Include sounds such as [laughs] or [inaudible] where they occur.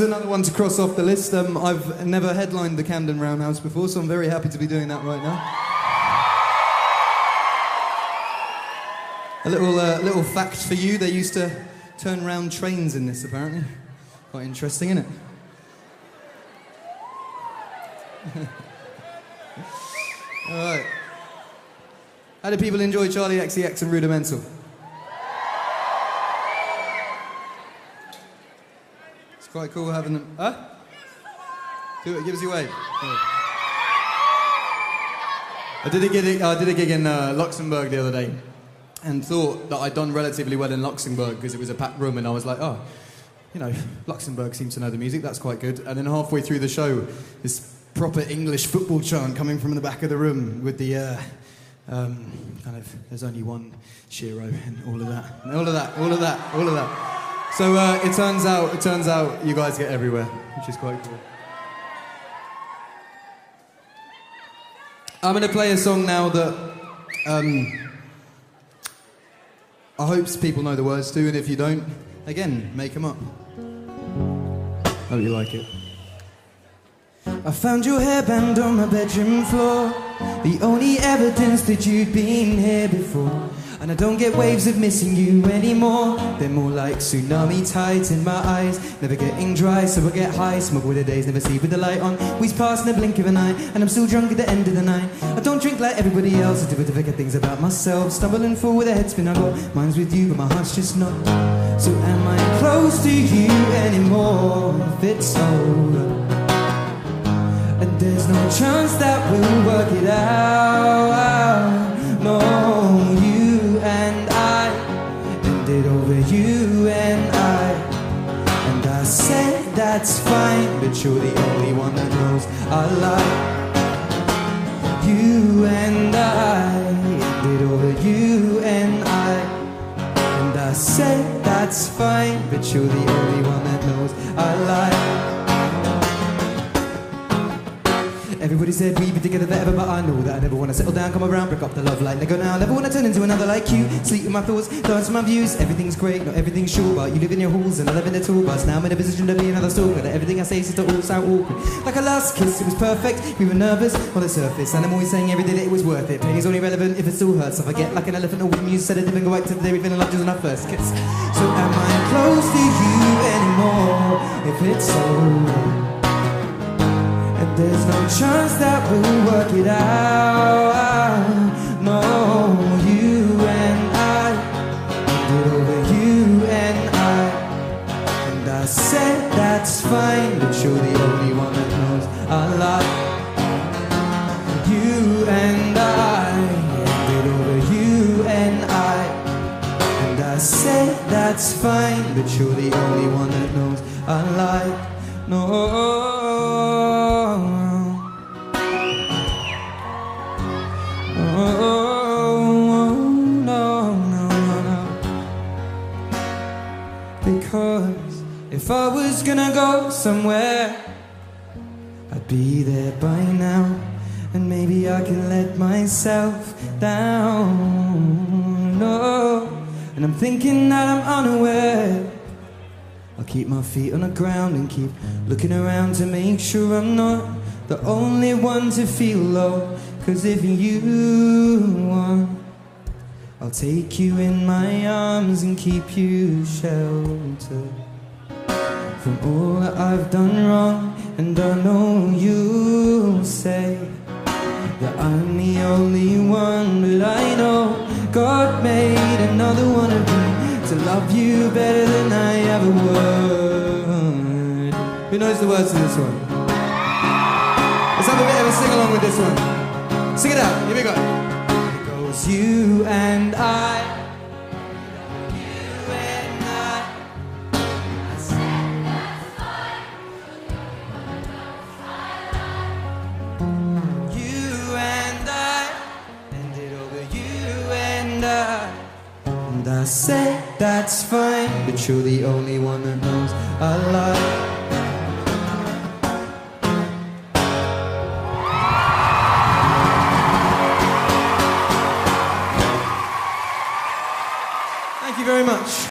is another one to cross off the list. Um, I've never headlined the Camden Roundhouse before, so I'm very happy to be doing that right now. A little, uh, little fact for you: they used to turn round trains in this. Apparently, quite interesting, isn't it? [laughs] All right. How do people enjoy Charli XCX and Rudimental? It's quite cool having them. Huh? Do it. Give us your wave. I did a gig, I did a gig in uh, Luxembourg the other day and thought that I'd done relatively well in Luxembourg because it was a packed room and I was like, oh, you know, Luxembourg seems to know the music, that's quite good. And then halfway through the show, this proper English football chant coming from the back of the room with the uh, um, kind of, there's only one Shiro and all of that, and all of that, all of that, all of that. So uh, it turns out, it turns out you guys get everywhere, which is quite cool. I'm to play a song now that um, I hope people know the words to, and if you don't, again, make them up. Hope you like it. I found your hairband on my bedroom floor, the only evidence that you'd been here before. And I don't get waves of missing you anymore. They're more like tsunami tides in my eyes. Never getting dry, so I get high. Smoke with the days, never sleep with the light on. We's past in the blink of an eye, and I'm still drunk at the end of the night. I don't drink like everybody else. I do it to forget things about myself. Stumbling forward with a head spin. I got mine's with you, but my heart's just not. So am I close to you anymore? If it's over. And there's no chance that we'll work it out. But you're the only one that knows I lie. You and I over you and I. And I said that's fine, but you're the only one that knows I lie. Everybody said we'd be together forever, but I know that I never wanna settle down, come around, break up the love like Lego now. Never wanna turn into another like you. Sleep with my thoughts, dance my views. Everything's great, not everything's sure, but you live in your halls and I live in the bus. Now I'm in a position to be another stalker. That everything I say seems to all sound awkward. Like a last kiss, it was perfect. We were nervous on the surface, and I'm always saying every day that it was worth it. Pain is only relevant if it still hurts. If I get like an elephant or when you said it, even go back to the day we fell in love just on our first kiss. So am I close to you anymore? If it's over. There's no chance that we'll work it out. No, you and I over you and I. And I said that's fine, but you're the only one that knows I lie. You and I over you and I. And I said that's fine, but you're the only one that knows I lie. No. If I was gonna go somewhere, I'd be there by now. And maybe I can let myself down. No, and I'm thinking that I'm unaware. I'll keep my feet on the ground and keep looking around to make sure I'm not the only one to feel low. Cause if you want, I'll take you in my arms and keep you sheltered from all that I've done wrong. And I know you'll say that I'm the only one, but I know God made another one of me to love you better than I ever would. Who knows the words to this one? Let's have a bit of a sing along with this one. Sing it out. Here we go. It goes you and I. And I said, that's fine, but you're the only one that knows I love. Thank you very much.